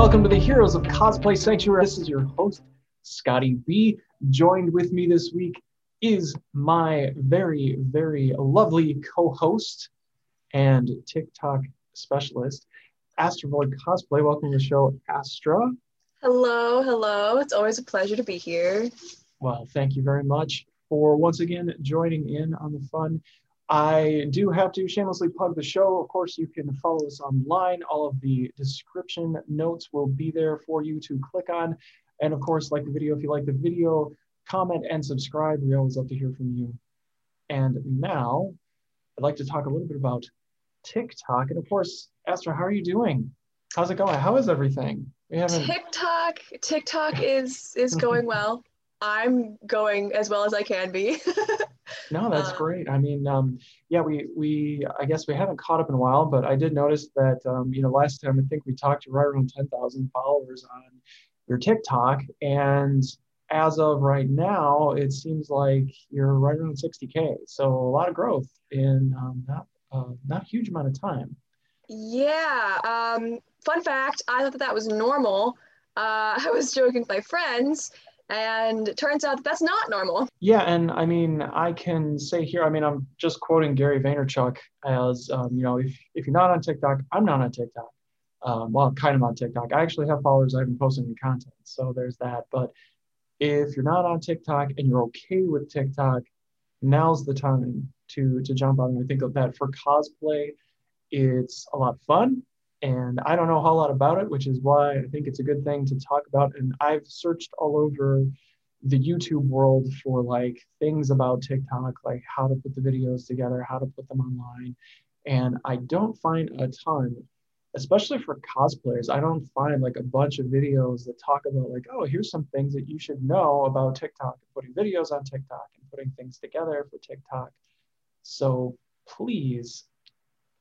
Welcome to the Heroes of Cosplay Sanctuary. This is your host, Scotty B. Joined with me this week is my very, very lovely co host and TikTok specialist, Astrovoid Cosplay. Welcome to the show, Astra. Hello, hello. It's always a pleasure to be here. Well, thank you very much for once again joining in on the fun. I do have to shamelessly plug the show. Of course, you can follow us online. All of the description notes will be there for you to click on. And of course, like the video if you like the video, comment and subscribe. We always love to hear from you. And now I'd like to talk a little bit about TikTok. And of course, Astra, how are you doing? How's it going? How is everything? We haven't TikTok. TikTok is is going well. I'm going as well as I can be. no, that's uh, great. I mean, um, yeah, we we I guess we haven't caught up in a while, but I did notice that um, you know last time I think we talked to right around ten thousand followers on your TikTok, and as of right now, it seems like you're right around 60k. So a lot of growth in um, not uh, not a huge amount of time. Yeah. Um, fun fact: I thought that that was normal. Uh, I was joking with my friends and it turns out that that's not normal. Yeah, and I mean, I can say here, I mean, I'm just quoting Gary Vaynerchuk as, um, you know, if, if you're not on TikTok, I'm not on TikTok. Um, well, I'm kind of on TikTok. I actually have followers. I've been posting content, so there's that. But if you're not on TikTok and you're okay with TikTok, now's the time to to jump on. I think that for cosplay, it's a lot of fun and I don't know a whole lot about it, which is why I think it's a good thing to talk about. And I've searched all over the YouTube world for like things about TikTok, like how to put the videos together, how to put them online. And I don't find a ton, especially for cosplayers. I don't find like a bunch of videos that talk about like, oh, here's some things that you should know about TikTok and putting videos on TikTok and putting things together for TikTok. So please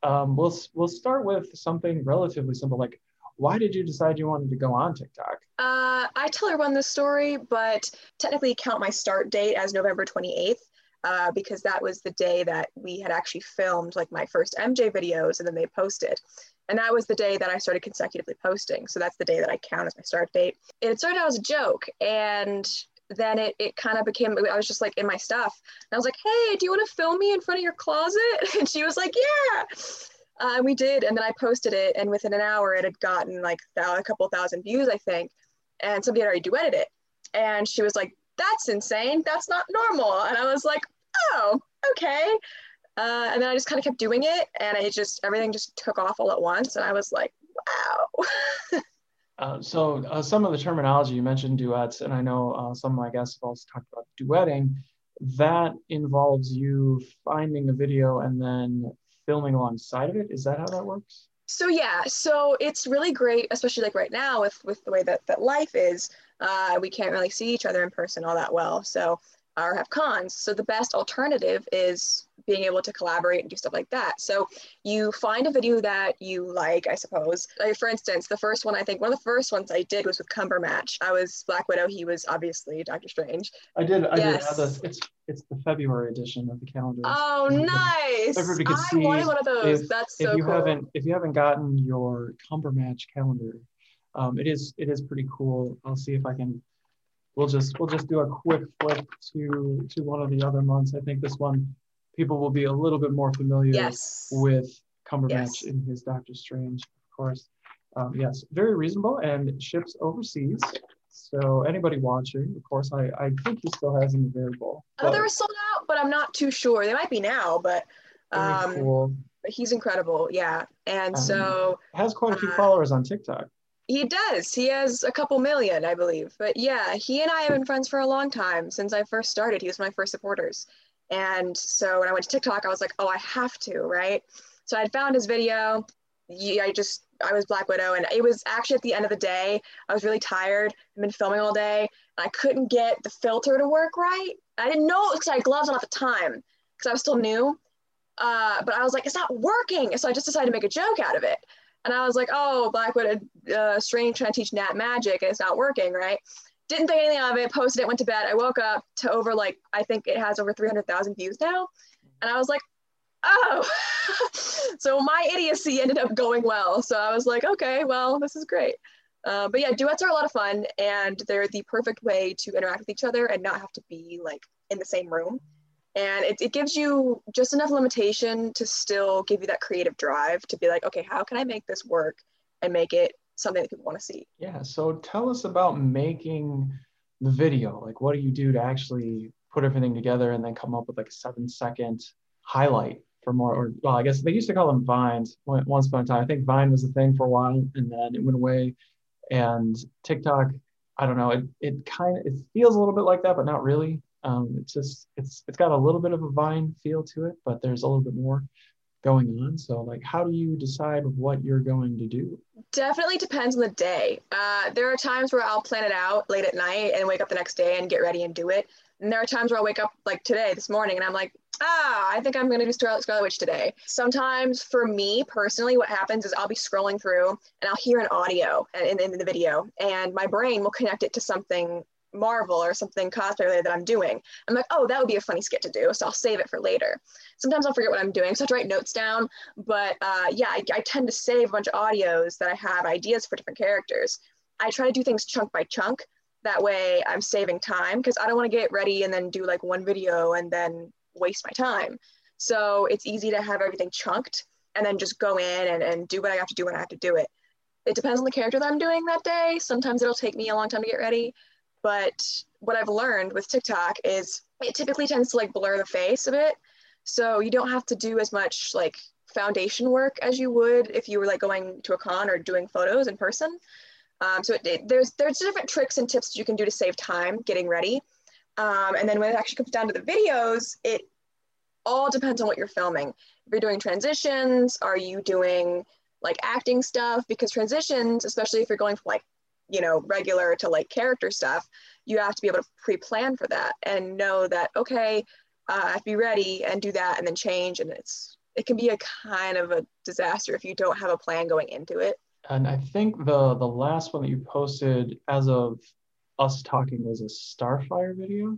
um, we'll we'll start with something relatively simple, like why did you decide you wanted to go on TikTok? Uh, I tell everyone this story, but technically count my start date as November 28th uh, because that was the day that we had actually filmed like my first MJ videos and then they posted. And that was the day that I started consecutively posting. So that's the day that I count as my start date. It started out as a joke. And then it, it kind of became i was just like in my stuff. And i was like hey do you want to film me in front of your closet? And she was like yeah. Uh, and we did and then i posted it and within an hour it had gotten like a couple thousand views i think. And somebody had already duetted it. And she was like that's insane. That's not normal. And i was like oh okay. Uh, and then i just kind of kept doing it and it just everything just took off all at once and i was like wow Uh, so uh, some of the terminology you mentioned duets, and I know uh, some of my guests have also talked about duetting. That involves you finding a video and then filming alongside of it. Is that how that works? So yeah, so it's really great, especially like right now with with the way that that life is. Uh, we can't really see each other in person all that well. So or have cons. So the best alternative is being able to collaborate and do stuff like that. So you find a video that you like, I suppose. Like for instance, the first one I think one of the first ones I did was with Cumbermatch. I was Black Widow. He was obviously Doctor Strange. I did. I yes. did. Have it's it's the February edition of the calendar. Oh, nice! Everybody could I wanted one of those. If, That's so if you cool. haven't if you haven't gotten your Cumbermatch calendar, um, it is it is pretty cool. I'll see if I can we'll just we'll just do a quick flip to to one of the other months. I think this one people will be a little bit more familiar yes. with Cumberbatch yes. in his Doctor Strange, of course. Um, yes, very reasonable and ships overseas. So anybody watching, of course, I, I think he still has them available. Oh, they were sold out, but I'm not too sure. They might be now, but um, cool. But he's incredible, yeah. And um, so has quite a few uh, followers on TikTok. He does. He has a couple million, I believe. But yeah, he and I have been friends for a long time since I first started. He was my first supporters. And so when I went to TikTok, I was like, oh, I have to, right? So I found his video. I just, I was Black Widow. And it was actually at the end of the day, I was really tired. I've been filming all day. And I couldn't get the filter to work right. I didn't know because I had gloves on at the time because I was still new. Uh, but I was like, it's not working. So I just decided to make a joke out of it. And I was like, oh, Black Widow, uh, Strange trying to teach Nat magic and it's not working, right? Didn't think anything of it, posted it, went to bed. I woke up to over like, I think it has over 300,000 views now. And I was like, oh. so my idiocy ended up going well. So I was like, okay, well, this is great. Uh, but yeah, duets are a lot of fun and they're the perfect way to interact with each other and not have to be like in the same room. And it, it gives you just enough limitation to still give you that creative drive to be like, okay, how can I make this work and make it something that people want to see? Yeah. So tell us about making the video. Like, what do you do to actually put everything together and then come up with like a seven second highlight for more, or well, I guess they used to call them vines once upon a time. I think Vine was a thing for a while and then it went away. And TikTok, I don't know, it, it kind of, it feels a little bit like that, but not really. Um, it's just, it's, it's got a little bit of a Vine feel to it, but there's a little bit more going on. So like, how do you decide what you're going to do? Definitely depends on the day. Uh, there are times where I'll plan it out late at night and wake up the next day and get ready and do it. And there are times where I'll wake up like today, this morning, and I'm like, ah, I think I'm going to do Scarlet, Scarlet Witch today. Sometimes for me personally, what happens is I'll be scrolling through and I'll hear an audio in, in the video, and my brain will connect it to something Marvel or something cosplay related that I'm doing. I'm like, oh, that would be a funny skit to do. So I'll save it for later. Sometimes I'll forget what I'm doing. So I have to write notes down. But uh, yeah, I, I tend to save a bunch of audios that I have ideas for different characters. I try to do things chunk by chunk. That way I'm saving time because I don't want to get ready and then do like one video and then waste my time. So it's easy to have everything chunked and then just go in and, and do what I have to do when I have to do it. It depends on the character that I'm doing that day. Sometimes it'll take me a long time to get ready. But what I've learned with TikTok is it typically tends to like blur the face a bit. So you don't have to do as much like foundation work as you would if you were like going to a con or doing photos in person. Um, so it, it, there's there's different tricks and tips you can do to save time getting ready. Um, and then when it actually comes down to the videos, it all depends on what you're filming. If you're doing transitions, are you doing like acting stuff? Because transitions, especially if you're going from like, you know, regular to like character stuff, you have to be able to pre-plan for that and know that, okay, uh, I have to be ready and do that and then change. And it's, it can be a kind of a disaster if you don't have a plan going into it. And I think the the last one that you posted as of us talking was a Starfire video.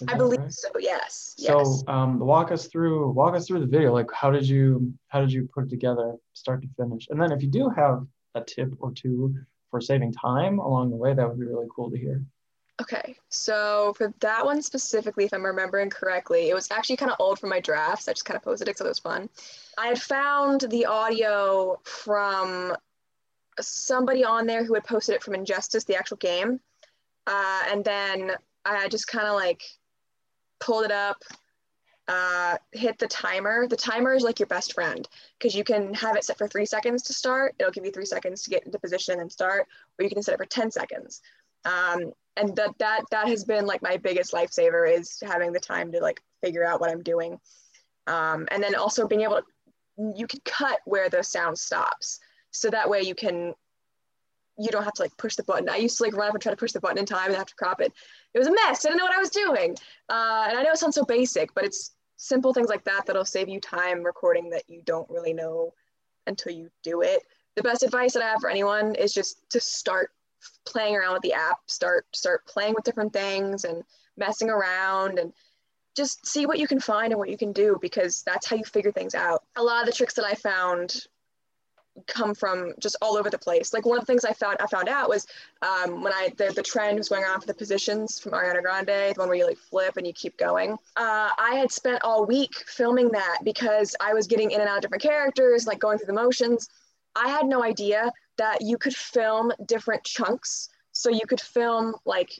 Is I believe right? so. Yes. So yes. um, walk us through walk us through the video. Like, how did you how did you put it together, start to finish? And then if you do have a tip or two for saving time along the way, that would be really cool to hear. Okay, so for that one specifically, if I'm remembering correctly, it was actually kind of old from my drafts. I just kind of posted it because it was fun. I had found the audio from somebody on there who had posted it from Injustice, the actual game. Uh, and then I just kind of like pulled it up, uh, hit the timer. The timer is like your best friend because you can have it set for three seconds to start. It'll give you three seconds to get into position and start, or you can set it for 10 seconds. Um, and that, that, that has been like my biggest lifesaver is having the time to like figure out what I'm doing. Um, and then also being able to, you can cut where the sound stops. So that way you can you don't have to like push the button. I used to like run up and try to push the button in time and have to crop it. It was a mess. I didn't know what I was doing. Uh, and I know it sounds so basic, but it's simple things like that that'll save you time recording that you don't really know until you do it. The best advice that I have for anyone is just to start playing around with the app, start start playing with different things and messing around and just see what you can find and what you can do because that's how you figure things out. A lot of the tricks that I found come from just all over the place. Like one of the things I found I found out was um, when I the, the trend was going on for the positions from Ariana Grande, the one where you like flip and you keep going. Uh, I had spent all week filming that because I was getting in and out of different characters, like going through the motions. I had no idea that you could film different chunks. So you could film like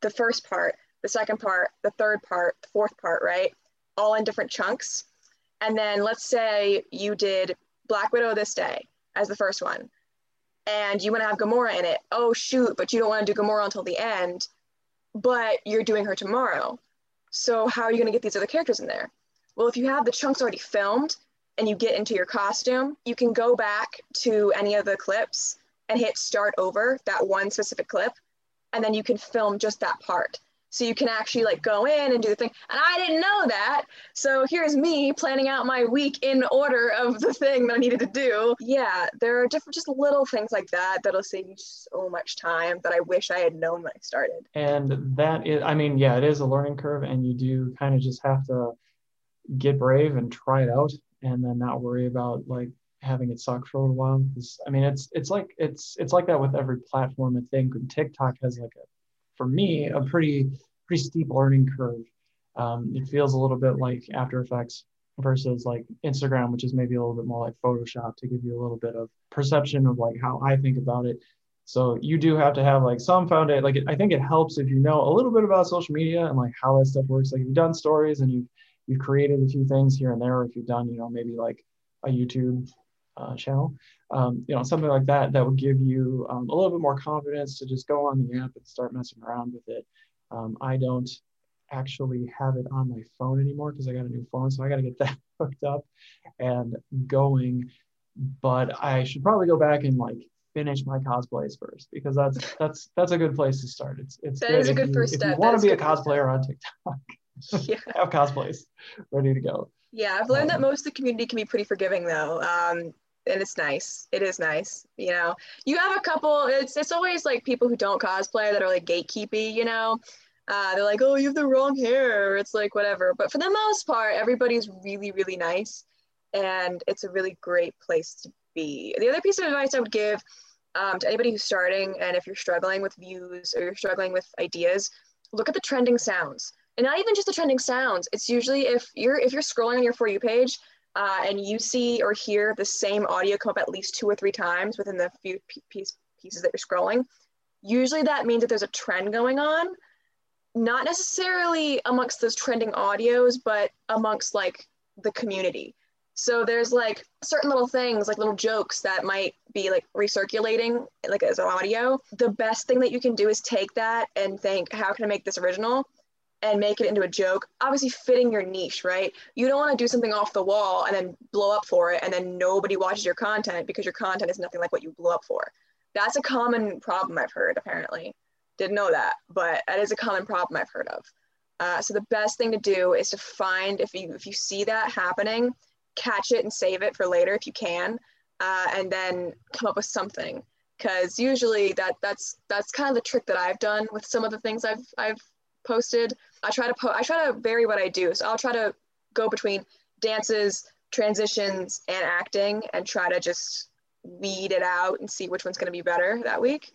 the first part, the second part, the third part, the fourth part, right? All in different chunks. And then let's say you did Black Widow this day as the first one, and you want to have Gamora in it. Oh shoot, but you don't want to do Gamora until the end, but you're doing her tomorrow. So how are you going to get these other characters in there? Well, if you have the chunks already filmed and you get into your costume, you can go back to any of the clips and hit start over that one specific clip, and then you can film just that part so you can actually like go in and do the thing and i didn't know that so here's me planning out my week in order of the thing that i needed to do yeah there are different just little things like that that'll save you so much time that i wish i had known when i started and that is i mean yeah it is a learning curve and you do kind of just have to get brave and try it out and then not worry about like having it suck for a while. Because I mean, it's it's like it's it's like that with every platform. And TikTok has like a, for me, a pretty pretty steep learning curve. Um, it feels a little bit like After Effects versus like Instagram, which is maybe a little bit more like Photoshop to give you a little bit of perception of like how I think about it. So you do have to have like some foundation. Like I think it helps if you know a little bit about social media and like how that stuff works. Like you've done stories and you've you've created a few things here and there, if you've done you know maybe like a YouTube uh, channel, um, you know something like that that would give you um, a little bit more confidence to just go on the app and start messing around with it. Um, I don't actually have it on my phone anymore because I got a new phone. So I got to get that hooked up and going. But I should probably go back and like finish my cosplays first because that's that's that's a good place to start. It's it's that is a good you, first if you want to be a cosplayer on TikTok. yeah. have cosplays ready to go. Yeah, I've learned Um, that most of the community can be pretty forgiving though. Um, and it's nice. It is nice. You know, you have a couple, it's it's always like people who don't cosplay that are like gatekeepy, you know. Uh, they're like, oh, you have the wrong hair. It's like whatever. But for the most part, everybody's really, really nice. And it's a really great place to be. The other piece of advice I would give um, to anybody who's starting, and if you're struggling with views or you're struggling with ideas, look at the trending sounds. And not even just the trending sounds. It's usually if you're if you're scrolling on your for you page uh, and you see or hear the same audio come up at least two or three times within the few piece, pieces that you're scrolling, usually that means that there's a trend going on. Not necessarily amongst those trending audios, but amongst like the community. So there's like certain little things, like little jokes that might be like recirculating, like as an audio. The best thing that you can do is take that and think, how can I make this original? And make it into a joke. Obviously, fitting your niche, right? You don't want to do something off the wall and then blow up for it, and then nobody watches your content because your content is nothing like what you blew up for. That's a common problem I've heard, apparently. Didn't know that, but that is a common problem I've heard of. Uh, so the best thing to do is to find if you if you see that happening, catch it and save it for later if you can, uh, and then come up with something. Because usually that that's that's kind of the trick that I've done with some of the things I've I've posted. I try to po- I try to vary what I do. So I'll try to go between dances, transitions, and acting, and try to just weed it out and see which one's going to be better that week.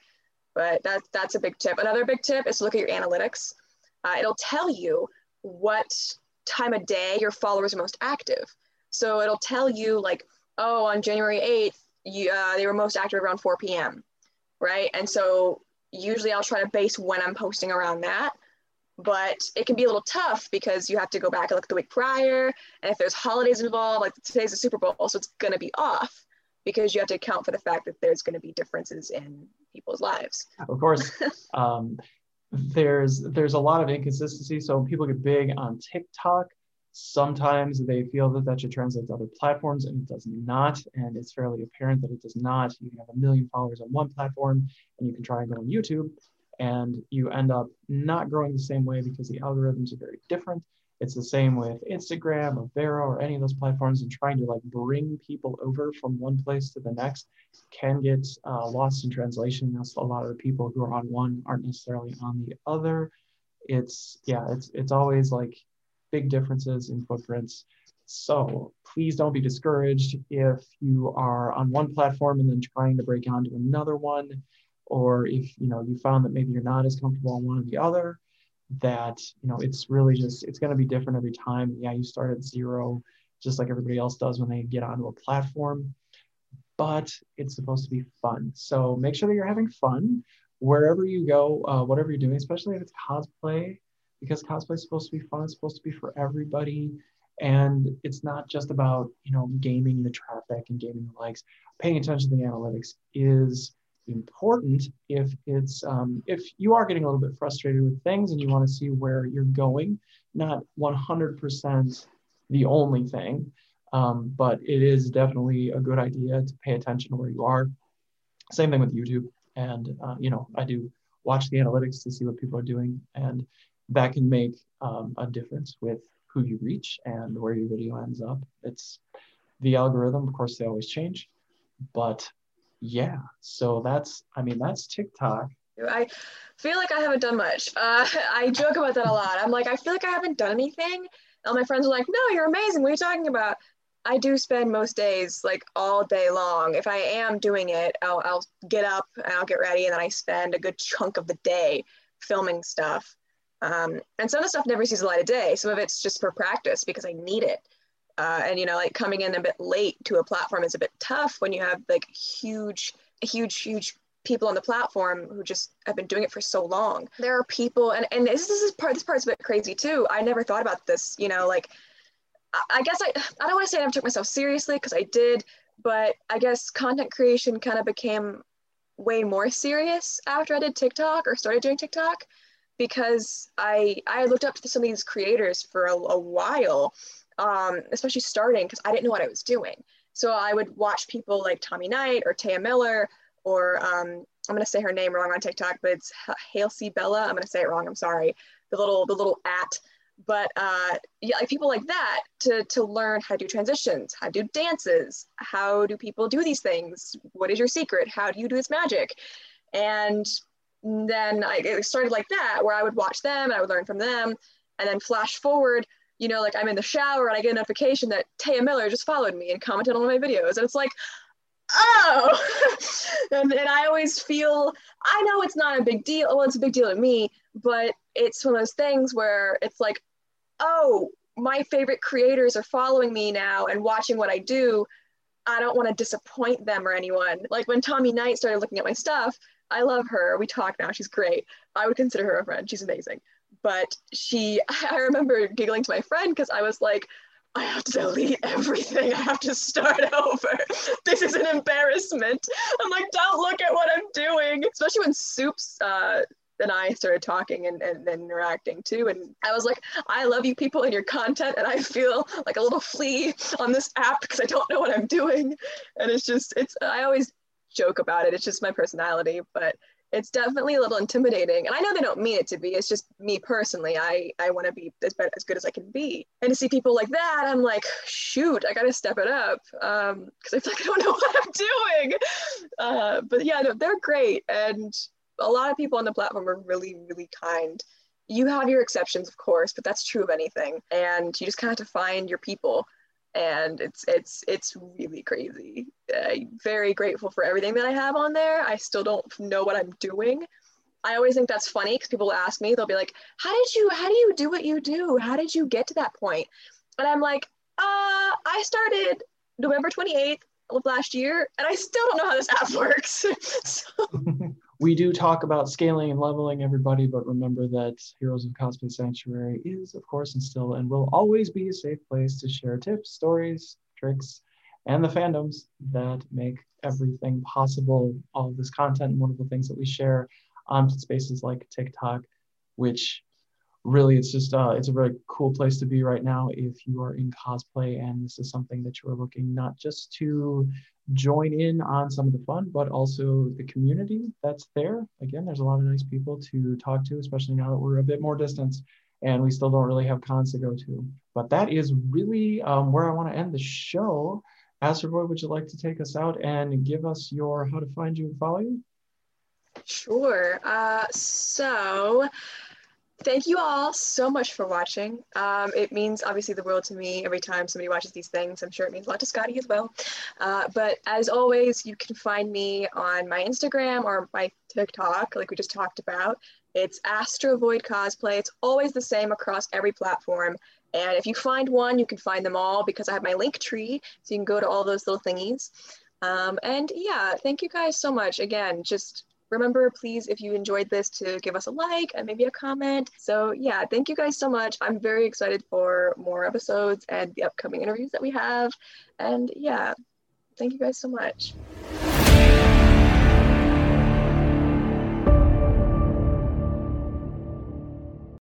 But that's that's a big tip. Another big tip is to look at your analytics. Uh, it'll tell you what time of day your followers are most active. So it'll tell you like, oh, on January 8th, you, uh, they were most active around 4 p.m. Right. And so usually I'll try to base when I'm posting around that. But it can be a little tough because you have to go back and look at the week prior. And if there's holidays involved, like today's the Super Bowl, so it's going to be off because you have to account for the fact that there's going to be differences in people's lives. Of course, um, there's there's a lot of inconsistency. So people get big on TikTok, sometimes they feel that that should translate to other platforms, and it does not. And it's fairly apparent that it does not. You can have a million followers on one platform, and you can try and go on YouTube, and you end up not growing the same way because the algorithms are very different. It's the same with Instagram or Vero or any of those platforms, and trying to like bring people over from one place to the next can get uh, lost in translation. That's a lot of the people who are on one aren't necessarily on the other. It's yeah, it's it's always like big differences in footprints. So please don't be discouraged if you are on one platform and then trying to break onto another one, or if you know you found that maybe you're not as comfortable on one or the other. That you know it's really just it's going to be different every time. Yeah, you start at zero, just like everybody else does when they get onto a platform but it's supposed to be fun. So make sure that you're having fun wherever you go, uh, whatever you're doing, especially if it's cosplay, because cosplay is supposed to be fun. It's supposed to be for everybody. And it's not just about, you know, gaming the traffic and gaming the likes. Paying attention to the analytics is important if it's um, if you are getting a little bit frustrated with things and you want to see where you're going, not 100% the only thing. Um, but it is definitely a good idea to pay attention to where you are. Same thing with YouTube. And, uh, you know, I do watch the analytics to see what people are doing. And that can make um, a difference with who you reach and where your video ends up. It's the algorithm, of course, they always change. But yeah, so that's, I mean, that's TikTok. I feel like I haven't done much. Uh, I joke about that a lot. I'm like, I feel like I haven't done anything. All my friends are like, no, you're amazing. What are you talking about? I do spend most days like all day long. If I am doing it, I'll, I'll get up and I'll get ready, and then I spend a good chunk of the day filming stuff. Um, and some of the stuff never sees the light of day. Some of it's just for practice because I need it. Uh, and you know, like coming in a bit late to a platform is a bit tough when you have like huge, huge, huge people on the platform who just have been doing it for so long. There are people, and and this, this is part. This part's a bit crazy too. I never thought about this. You know, like I guess I, I don't want to say I never took myself seriously because I did, but I guess content creation kind of became way more serious after I did TikTok or started doing TikTok because I I looked up to some of these creators for a, a while, um, especially starting because I didn't know what I was doing. So I would watch people like Tommy Knight or Taya Miller or um, I'm gonna say her name wrong on TikTok, but it's Halsey Bella. I'm gonna say it wrong. I'm sorry. The little the little at but uh, yeah, like people like that to, to learn how to do transitions, how to do dances, how do people do these things? What is your secret? How do you do this magic? And then I, it started like that, where I would watch them and I would learn from them. And then flash forward, you know, like I'm in the shower and I get a notification that Taya Miller just followed me and commented on one of my videos. And it's like, oh, and, and I always feel, I know it's not a big deal. Well, it's a big deal to me, but it's one of those things where it's like, oh, my favorite creators are following me now and watching what I do. I don't want to disappoint them or anyone. Like when Tommy Knight started looking at my stuff, I love her. We talk now. She's great. I would consider her a friend. She's amazing. But she, I remember giggling to my friend because I was like, I have to delete everything. I have to start over. This is an embarrassment. I'm like, don't look at what I'm doing. Especially when Soups uh, and I started talking and, and, and, interacting too. And I was like, I love you people and your content. And I feel like a little flea on this app because I don't know what I'm doing. And it's just, it's, I always joke about it. It's just my personality, but it's definitely a little intimidating. And I know they don't mean it to be. It's just me personally. I, I want to be as, as good as I can be. And to see people like that, I'm like, shoot, I got to step it up because um, I feel like I don't know what I'm doing. Uh, but yeah, no, they're great. And a lot of people on the platform are really, really kind. You have your exceptions, of course, but that's true of anything. And you just kind of have to find your people. And it's it's it's really crazy. I'm very grateful for everything that I have on there. I still don't know what I'm doing. I always think that's funny because people ask me, they'll be like, "How did you? How do you do what you do? How did you get to that point?" And I'm like, "Uh, I started November 28th of last year, and I still don't know how this app works." so we do talk about scaling and leveling everybody, but remember that Heroes of Cosplay Sanctuary is, of course, and still and will always be a safe place to share tips, stories, tricks, and the fandoms that make everything possible. All of this content and wonderful things that we share on spaces like TikTok, which really it's just uh, it's a really cool place to be right now if you are in cosplay and this is something that you are looking not just to join in on some of the fun, but also the community that's there. Again, there's a lot of nice people to talk to, especially now that we're a bit more distance and we still don't really have cons to go to. But that is really um, where I want to end the show. Astrovoid, would you like to take us out and give us your how to find you and follow you? Sure. Uh, so thank you all so much for watching. Um, it means obviously the world to me every time somebody watches these things. I'm sure it means a lot to Scotty as well. Uh, but as always, you can find me on my Instagram or my TikTok, like we just talked about. It's Astrovoid Cosplay. It's always the same across every platform. And if you find one, you can find them all because I have my link tree. So you can go to all those little thingies. Um, and yeah, thank you guys so much. Again, just Remember, please, if you enjoyed this, to give us a like and maybe a comment. So, yeah, thank you guys so much. I'm very excited for more episodes and the upcoming interviews that we have. And yeah, thank you guys so much.